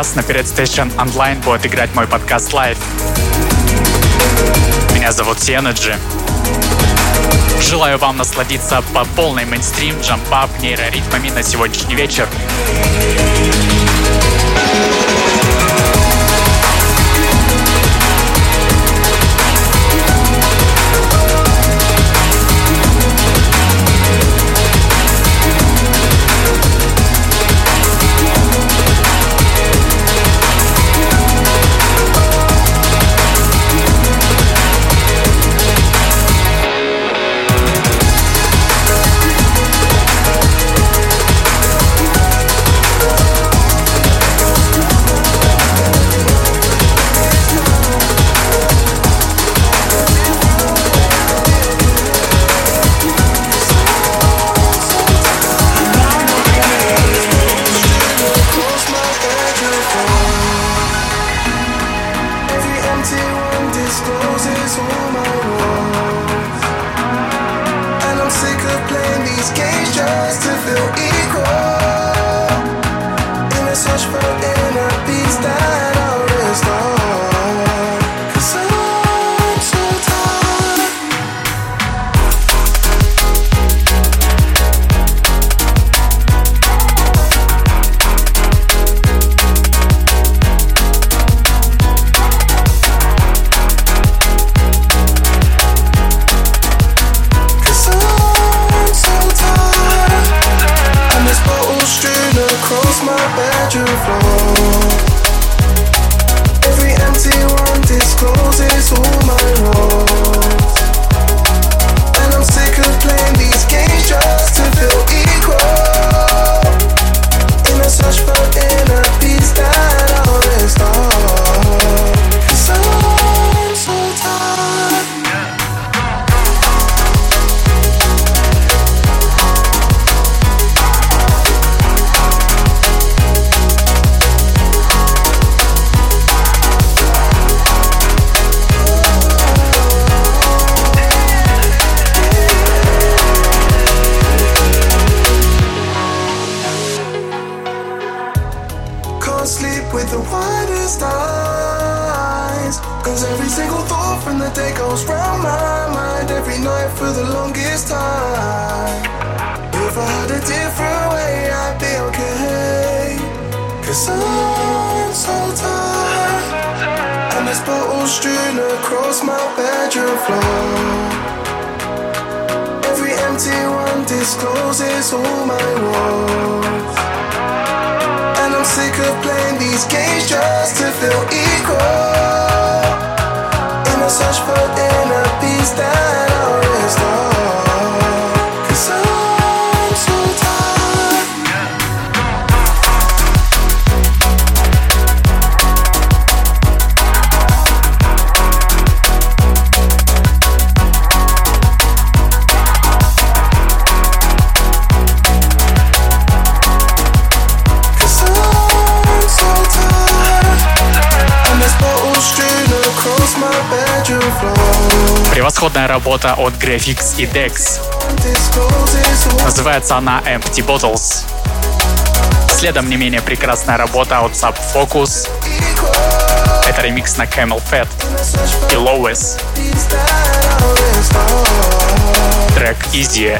Час на Pirate Station Online будет играть мой подкаст Live. Меня зовут Energy. Желаю вам насладиться по полной мейнстрим, джампап, нейроритмами на сегодняшний вечер. for the longest time. If I had a different way, I'd be okay. Cause I'm so tired. And this bottle strewn across my bedroom floor. Every empty one discloses all my wounds. And I'm sick of playing these games just to feel equal. In a search for inner peace that работа от Graphics и Dex. Называется она Empty Bottles. Следом не менее прекрасная работа от Subfocus. Это Это ремикс на Camel Fat и Lois. Трек Easy.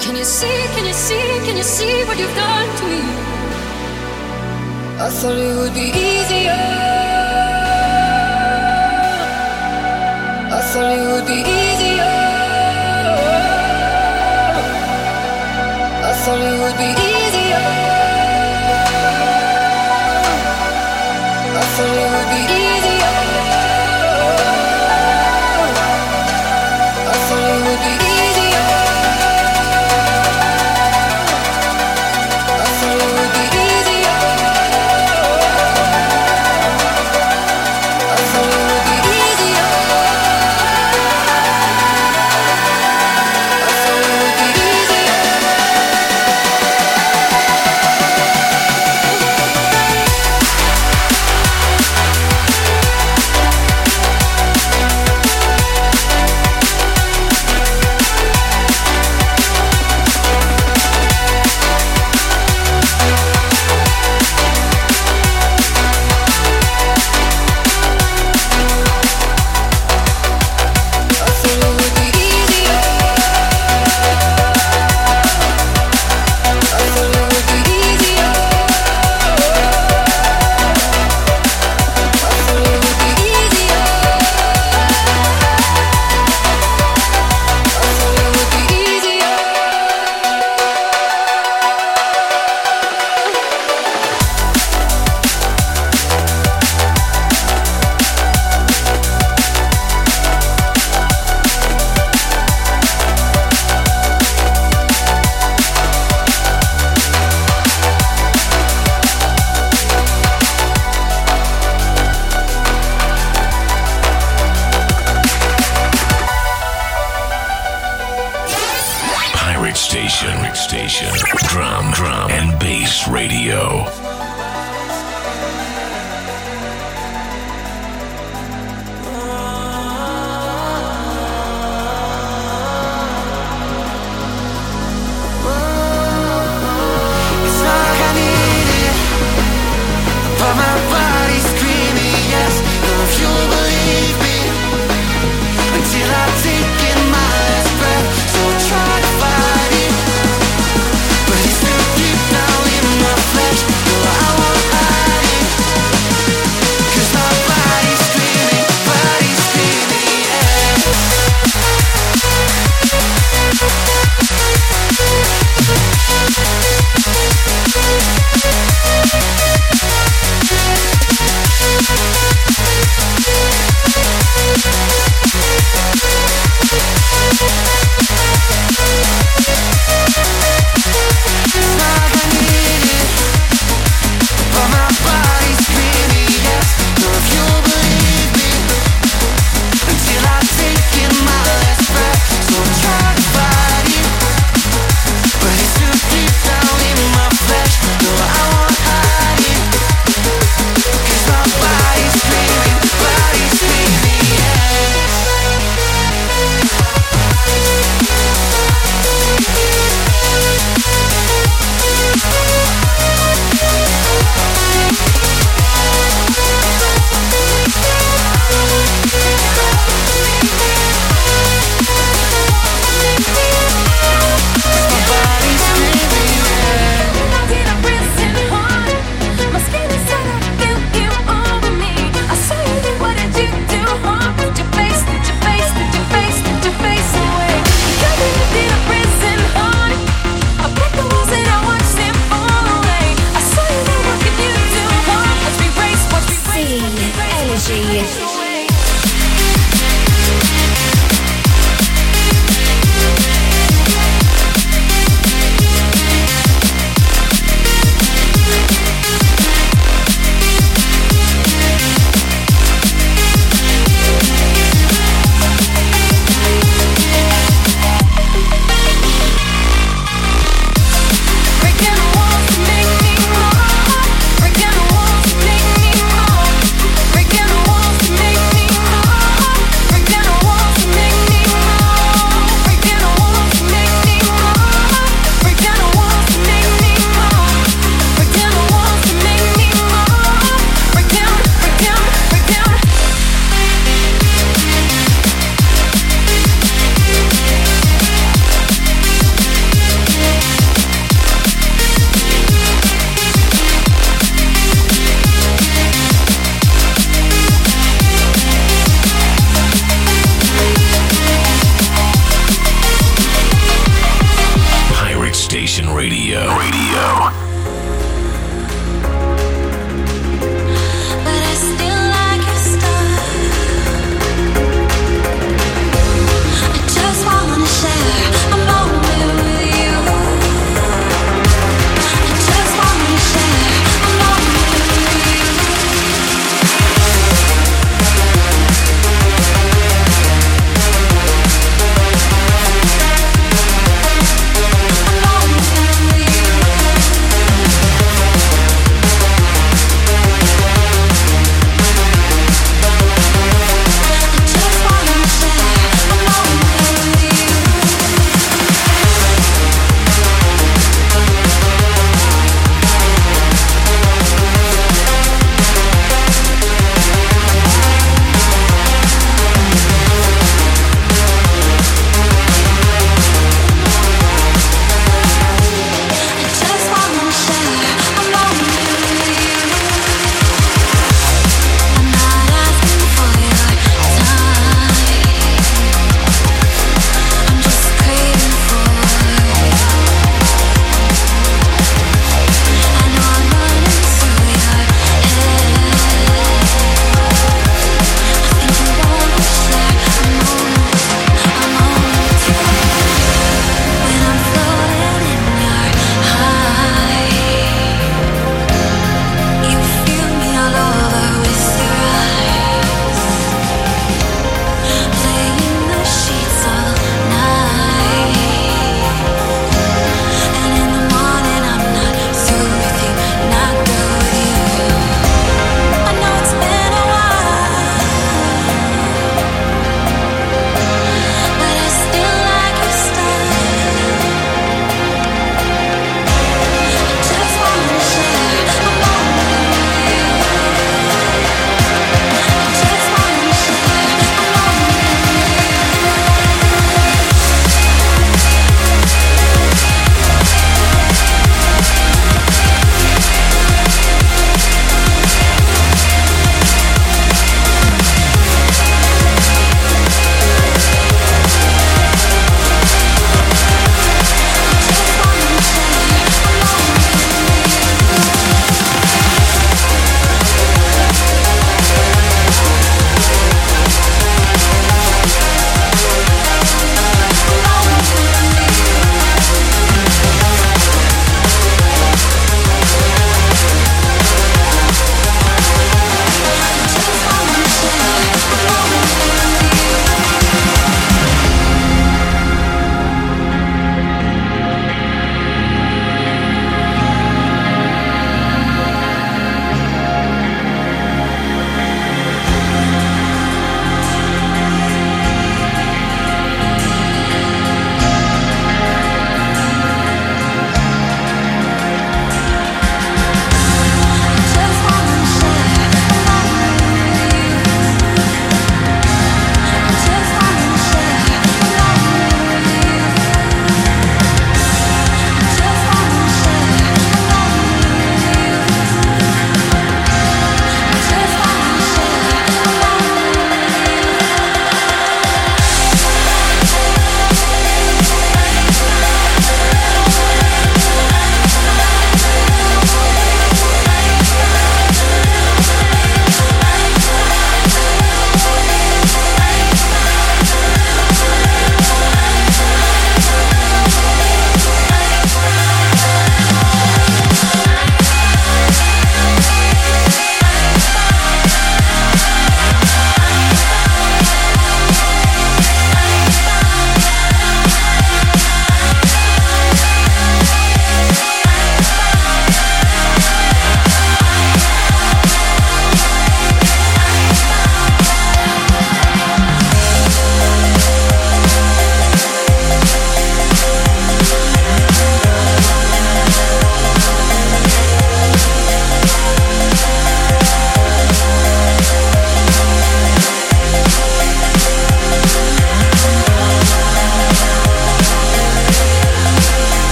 Can you see, can you see, can you see what you've done to me? I thought it would be easier. I thought it would be easier. I thought it would be easier. I thought it would be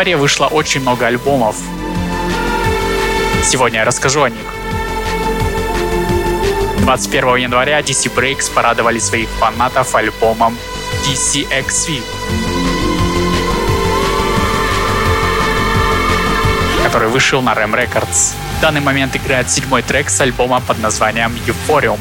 январе вышло очень много альбомов. Сегодня я расскажу о них. 21 января DC Breaks порадовали своих фанатов альбомом DCXV, который вышел на Ram Records. В данный момент играет седьмой трек с альбома под названием Euphorium.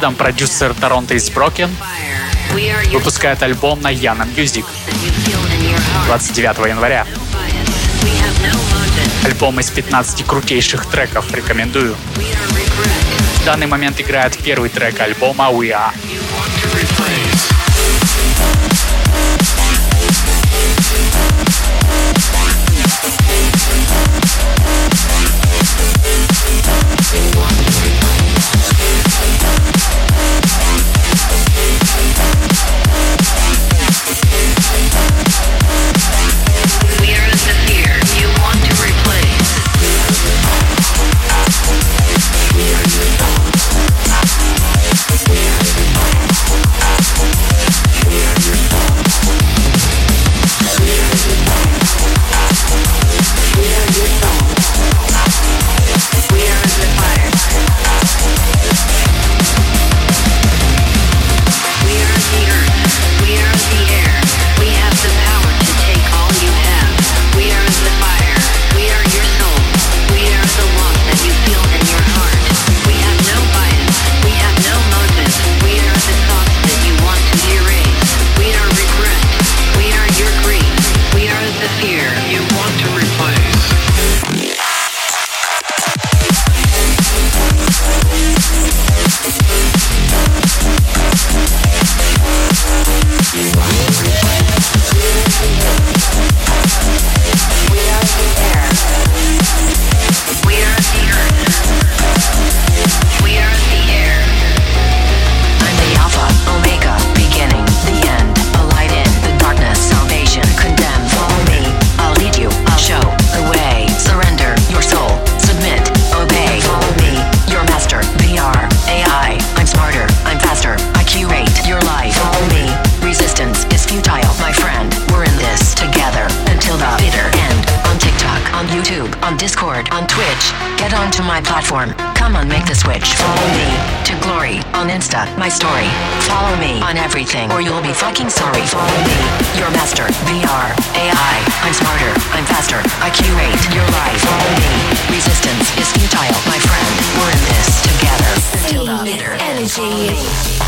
Следом продюсер Торонто из Broken выпускает альбом на Яна Music 29 января. Альбом из 15 крутейших треков рекомендую. В данный момент играет первый трек альбома We Are. AI, I'm smarter, I'm faster, I curate your life. Follow me. Resistance is futile, my friend. We're in this together. Until the energy.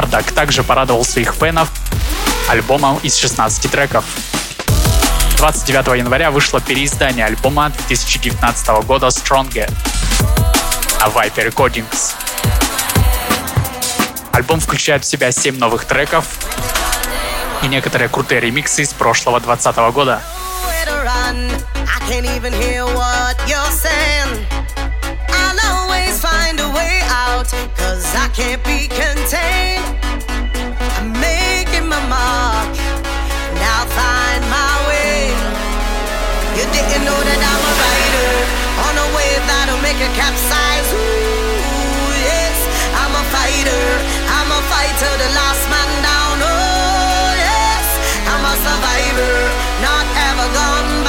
Мардак также порадовал своих фенов альбомом из 16 треков. 29 января вышло переиздание альбома 2019 года Stronger на Viper Recordings. Альбом включает в себя 7 новых треков и некоторые крутые ремиксы из прошлого 2020 года. Find a way out, cause I can't be contained. I'm making my mark, now find my way. You didn't know that I'm a rider on a wave that'll make a capsize. Ooh, yes, I'm a fighter, I'm a fighter, the last man down. Oh, yes, I'm a survivor, not ever gone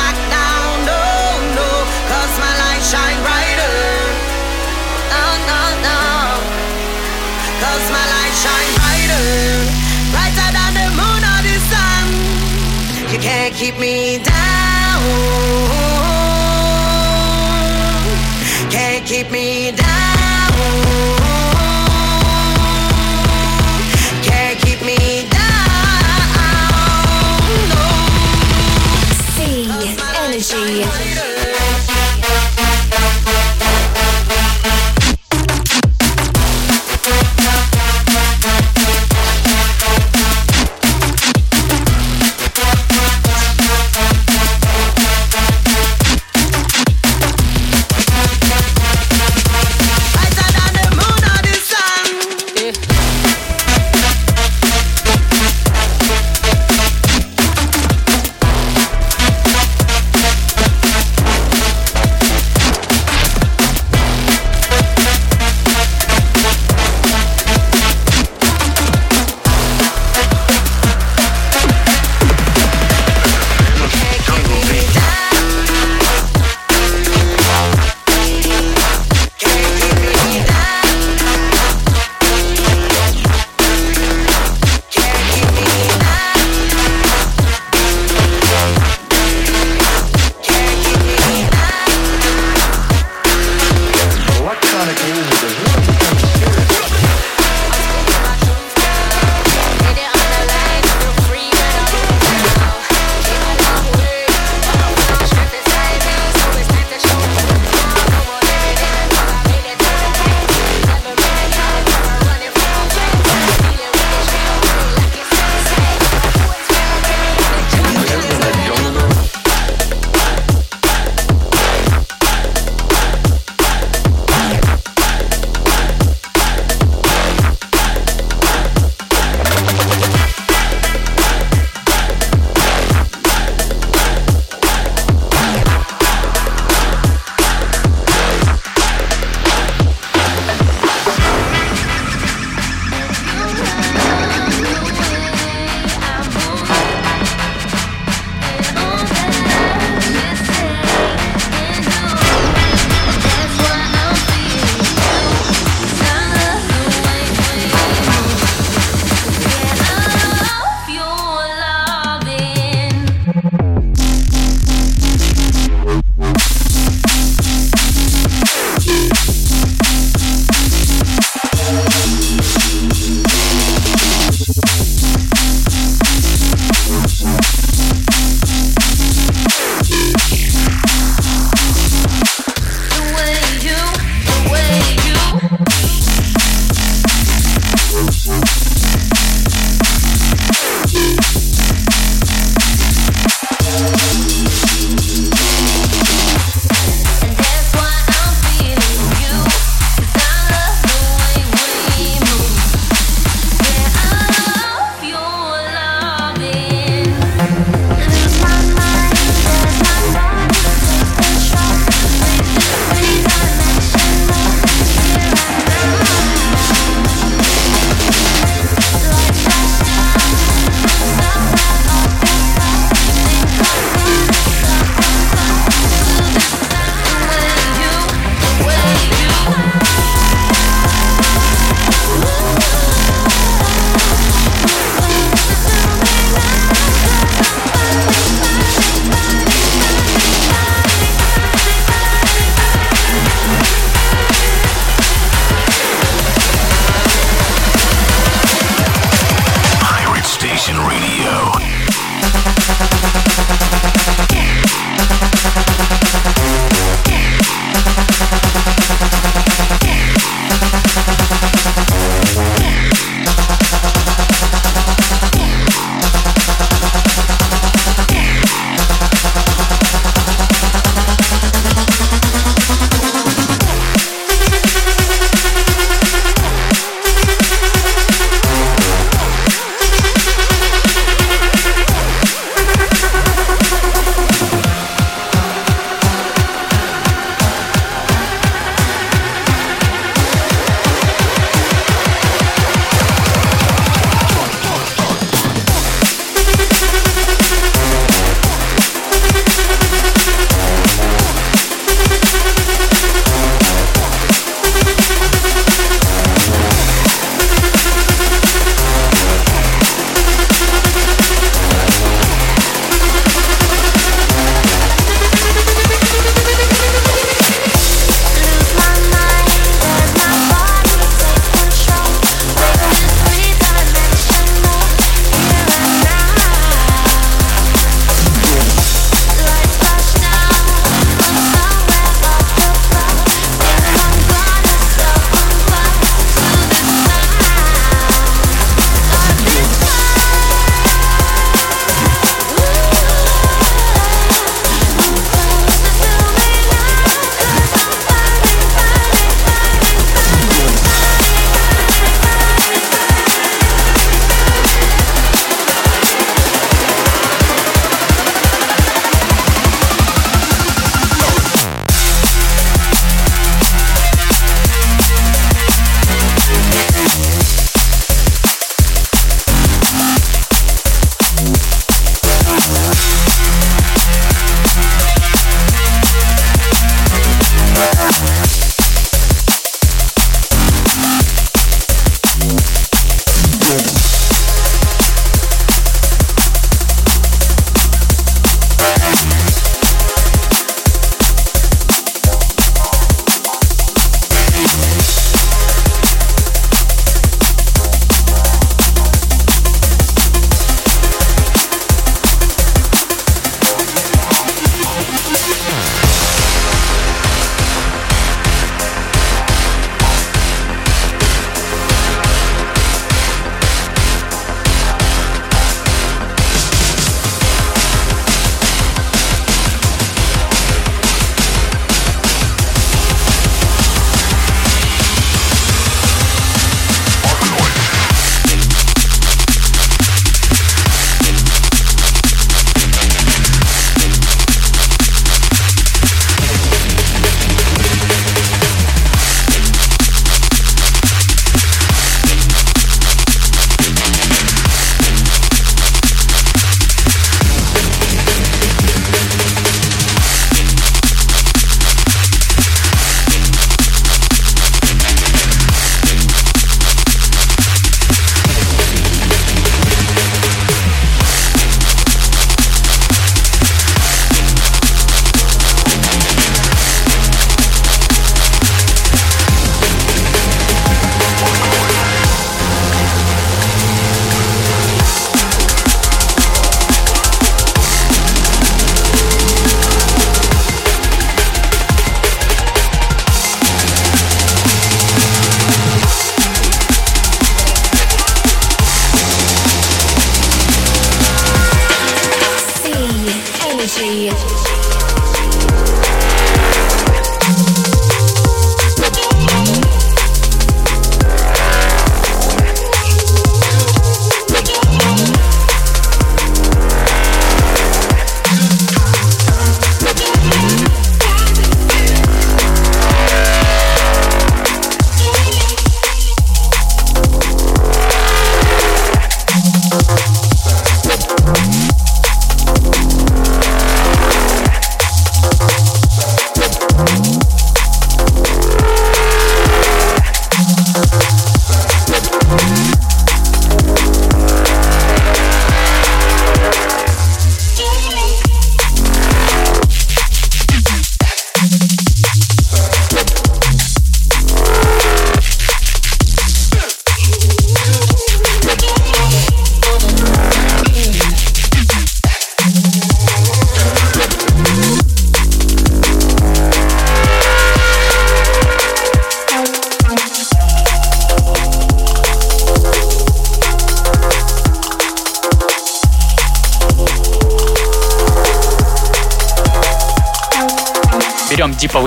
keep me down,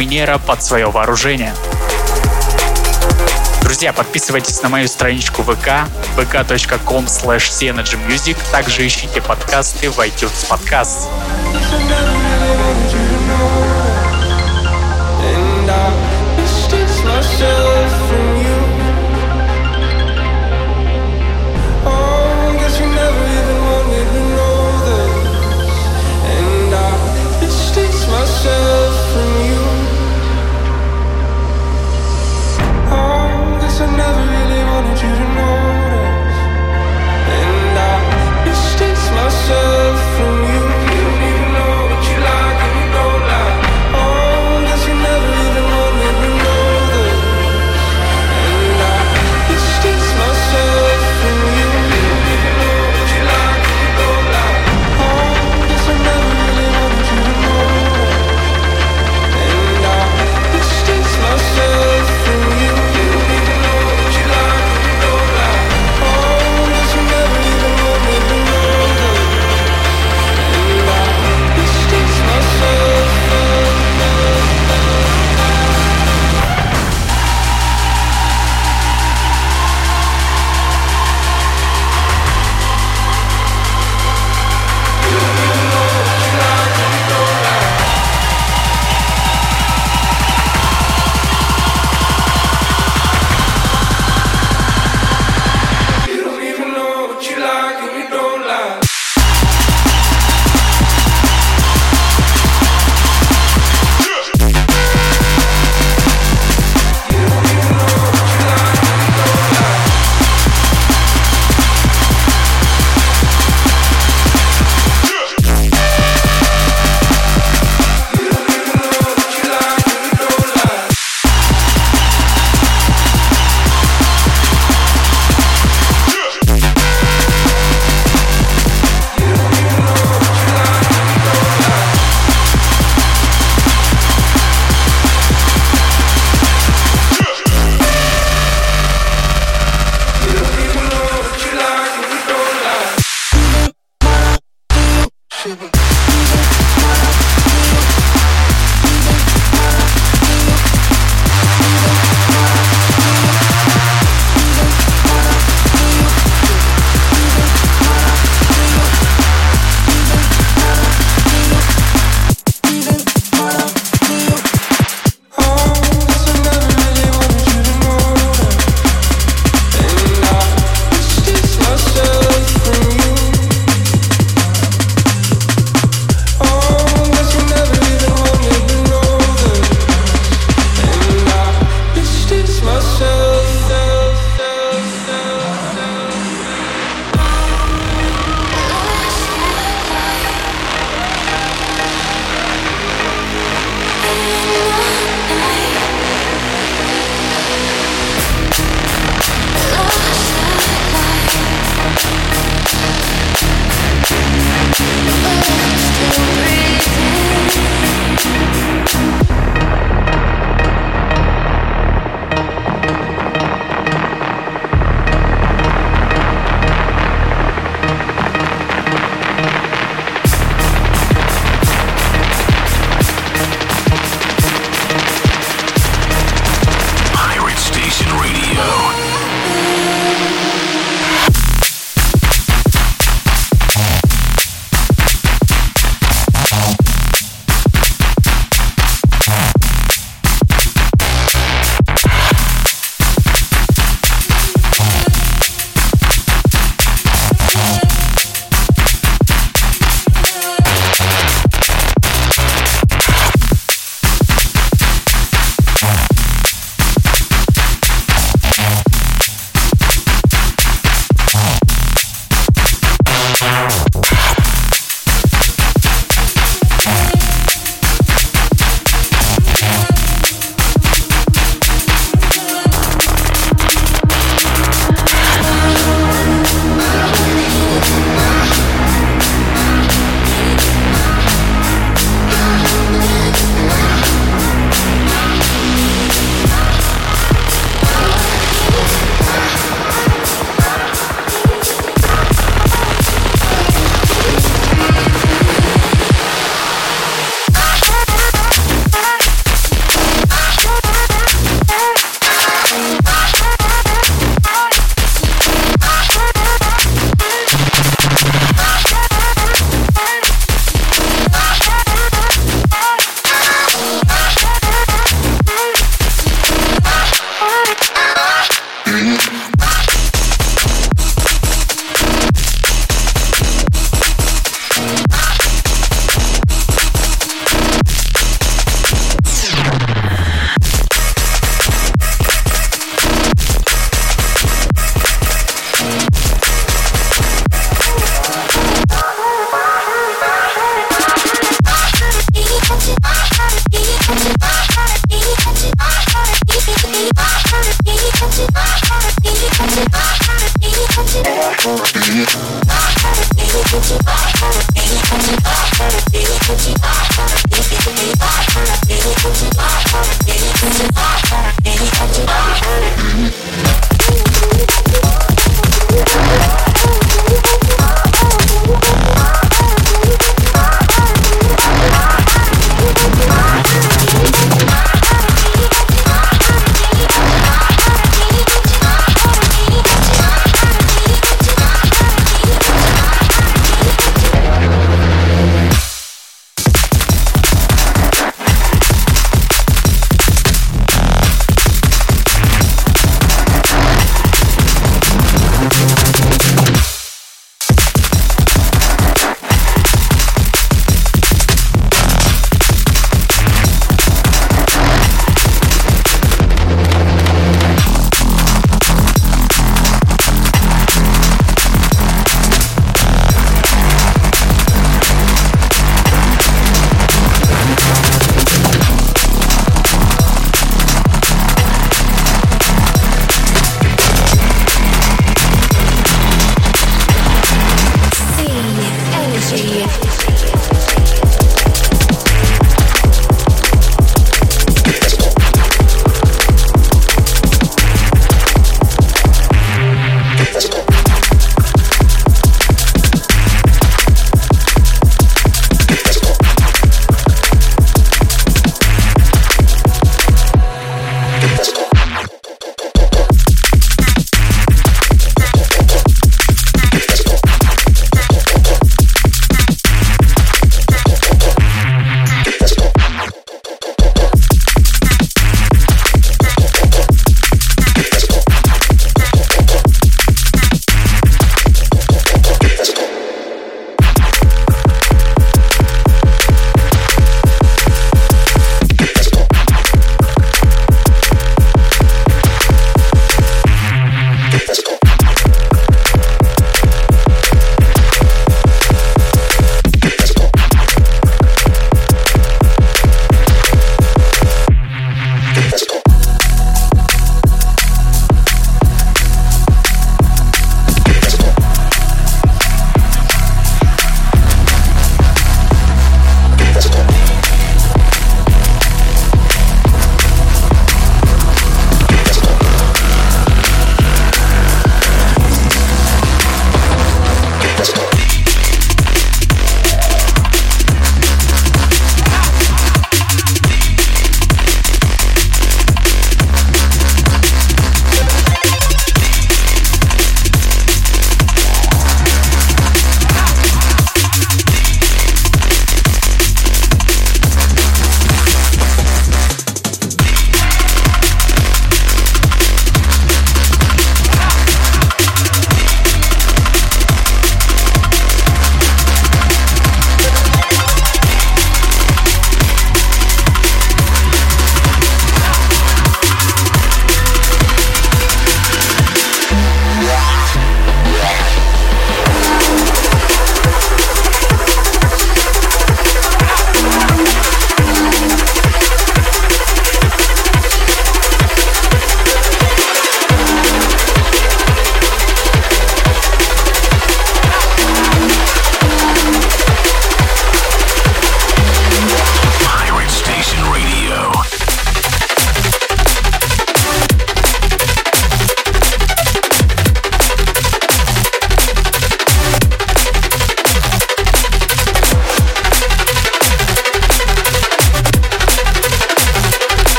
нейро под свое вооружение. Друзья, подписывайтесь на мою страничку ВК, vk.com slash Также ищите подкасты в iTunes Podcasts.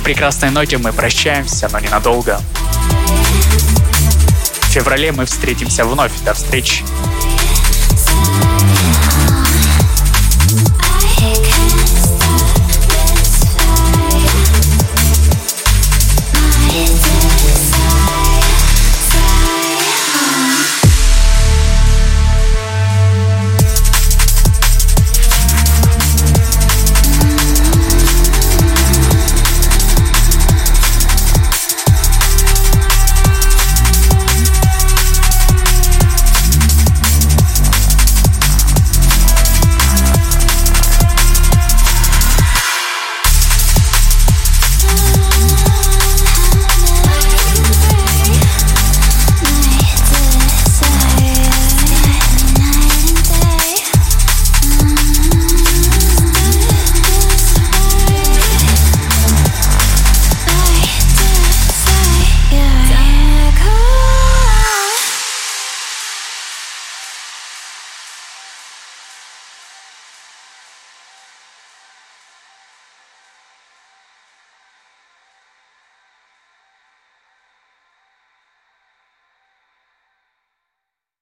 Прекрасной ноте мы прощаемся, но ненадолго. В феврале мы встретимся вновь. До встречи.